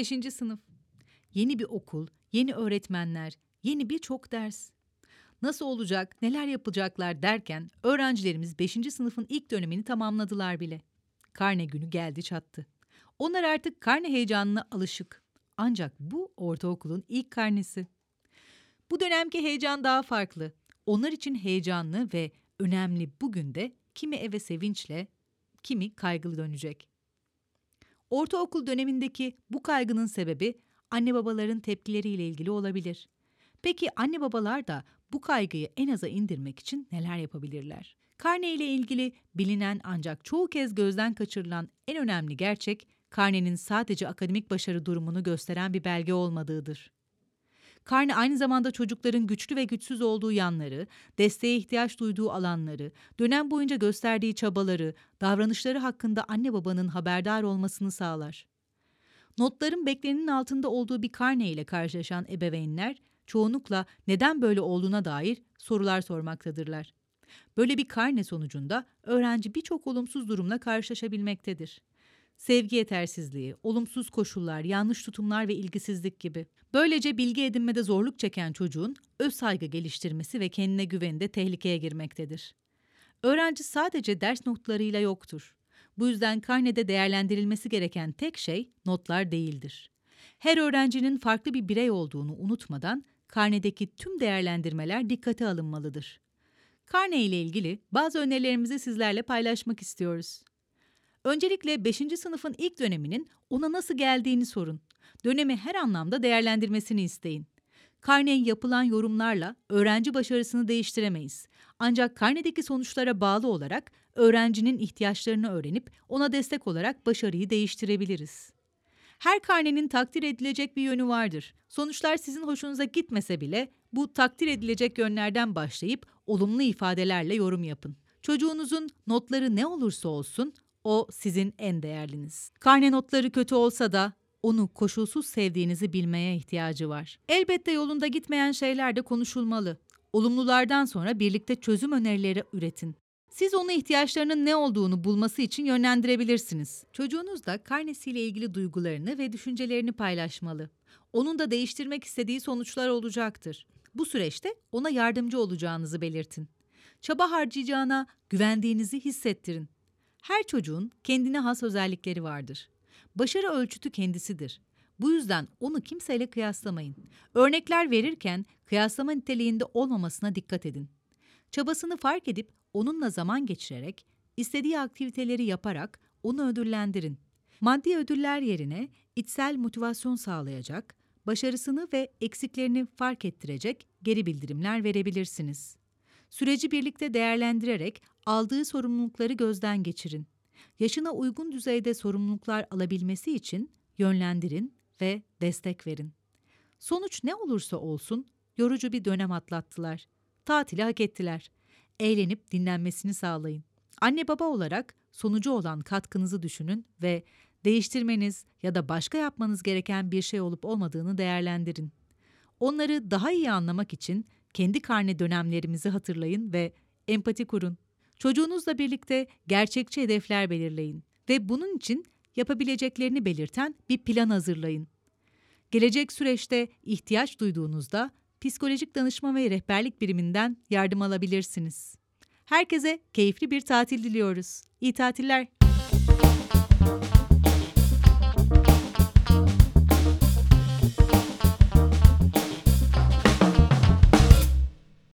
Beşinci sınıf. Yeni bir okul, yeni öğretmenler, yeni birçok ders. Nasıl olacak, neler yapacaklar derken öğrencilerimiz 5. sınıfın ilk dönemini tamamladılar bile. Karne günü geldi çattı. Onlar artık karne heyecanına alışık. Ancak bu ortaokulun ilk karnesi. Bu dönemki heyecan daha farklı. Onlar için heyecanlı ve önemli bugün de kimi eve sevinçle, kimi kaygılı dönecek. Ortaokul dönemindeki bu kaygının sebebi anne babaların tepkileriyle ilgili olabilir. Peki anne babalar da bu kaygıyı en aza indirmek için neler yapabilirler? Karne ile ilgili bilinen ancak çoğu kez gözden kaçırılan en önemli gerçek, karnenin sadece akademik başarı durumunu gösteren bir belge olmadığıdır. Karne aynı zamanda çocukların güçlü ve güçsüz olduğu yanları, desteğe ihtiyaç duyduğu alanları, dönem boyunca gösterdiği çabaları, davranışları hakkında anne babanın haberdar olmasını sağlar. Notların beklenenin altında olduğu bir karne ile karşılaşan ebeveynler, çoğunlukla neden böyle olduğuna dair sorular sormaktadırlar. Böyle bir karne sonucunda öğrenci birçok olumsuz durumla karşılaşabilmektedir. Sevgi yetersizliği, olumsuz koşullar, yanlış tutumlar ve ilgisizlik gibi. Böylece bilgi edinmede zorluk çeken çocuğun öz saygı geliştirmesi ve kendine güveni de tehlikeye girmektedir. Öğrenci sadece ders notlarıyla yoktur. Bu yüzden karnede değerlendirilmesi gereken tek şey notlar değildir. Her öğrencinin farklı bir birey olduğunu unutmadan karnedeki tüm değerlendirmeler dikkate alınmalıdır. Karne ile ilgili bazı önerilerimizi sizlerle paylaşmak istiyoruz. Öncelikle 5. sınıfın ilk döneminin ona nasıl geldiğini sorun. Dönemi her anlamda değerlendirmesini isteyin. Karneye yapılan yorumlarla öğrenci başarısını değiştiremeyiz. Ancak karnedeki sonuçlara bağlı olarak öğrencinin ihtiyaçlarını öğrenip ona destek olarak başarıyı değiştirebiliriz. Her karnenin takdir edilecek bir yönü vardır. Sonuçlar sizin hoşunuza gitmese bile bu takdir edilecek yönlerden başlayıp olumlu ifadelerle yorum yapın. Çocuğunuzun notları ne olursa olsun o sizin en değerliniz. Karne notları kötü olsa da onu koşulsuz sevdiğinizi bilmeye ihtiyacı var. Elbette yolunda gitmeyen şeyler de konuşulmalı. Olumlulardan sonra birlikte çözüm önerileri üretin. Siz onu ihtiyaçlarının ne olduğunu bulması için yönlendirebilirsiniz. Çocuğunuz da karnesiyle ilgili duygularını ve düşüncelerini paylaşmalı. Onun da değiştirmek istediği sonuçlar olacaktır. Bu süreçte ona yardımcı olacağınızı belirtin. Çaba harcayacağına güvendiğinizi hissettirin. Her çocuğun kendine has özellikleri vardır. Başarı ölçütü kendisidir. Bu yüzden onu kimseyle kıyaslamayın. Örnekler verirken kıyaslama niteliğinde olmamasına dikkat edin. Çabasını fark edip onunla zaman geçirerek, istediği aktiviteleri yaparak onu ödüllendirin. Maddi ödüller yerine içsel motivasyon sağlayacak, başarısını ve eksiklerini fark ettirecek geri bildirimler verebilirsiniz. Süreci birlikte değerlendirerek aldığı sorumlulukları gözden geçirin. Yaşına uygun düzeyde sorumluluklar alabilmesi için yönlendirin ve destek verin. Sonuç ne olursa olsun yorucu bir dönem atlattılar. Tatili hak ettiler. Eğlenip dinlenmesini sağlayın. Anne baba olarak sonucu olan katkınızı düşünün ve değiştirmeniz ya da başka yapmanız gereken bir şey olup olmadığını değerlendirin. Onları daha iyi anlamak için kendi karne dönemlerimizi hatırlayın ve empati kurun. Çocuğunuzla birlikte gerçekçi hedefler belirleyin ve bunun için yapabileceklerini belirten bir plan hazırlayın. Gelecek süreçte ihtiyaç duyduğunuzda psikolojik danışma ve rehberlik biriminden yardım alabilirsiniz. Herkese keyifli bir tatil diliyoruz. İyi tatiller.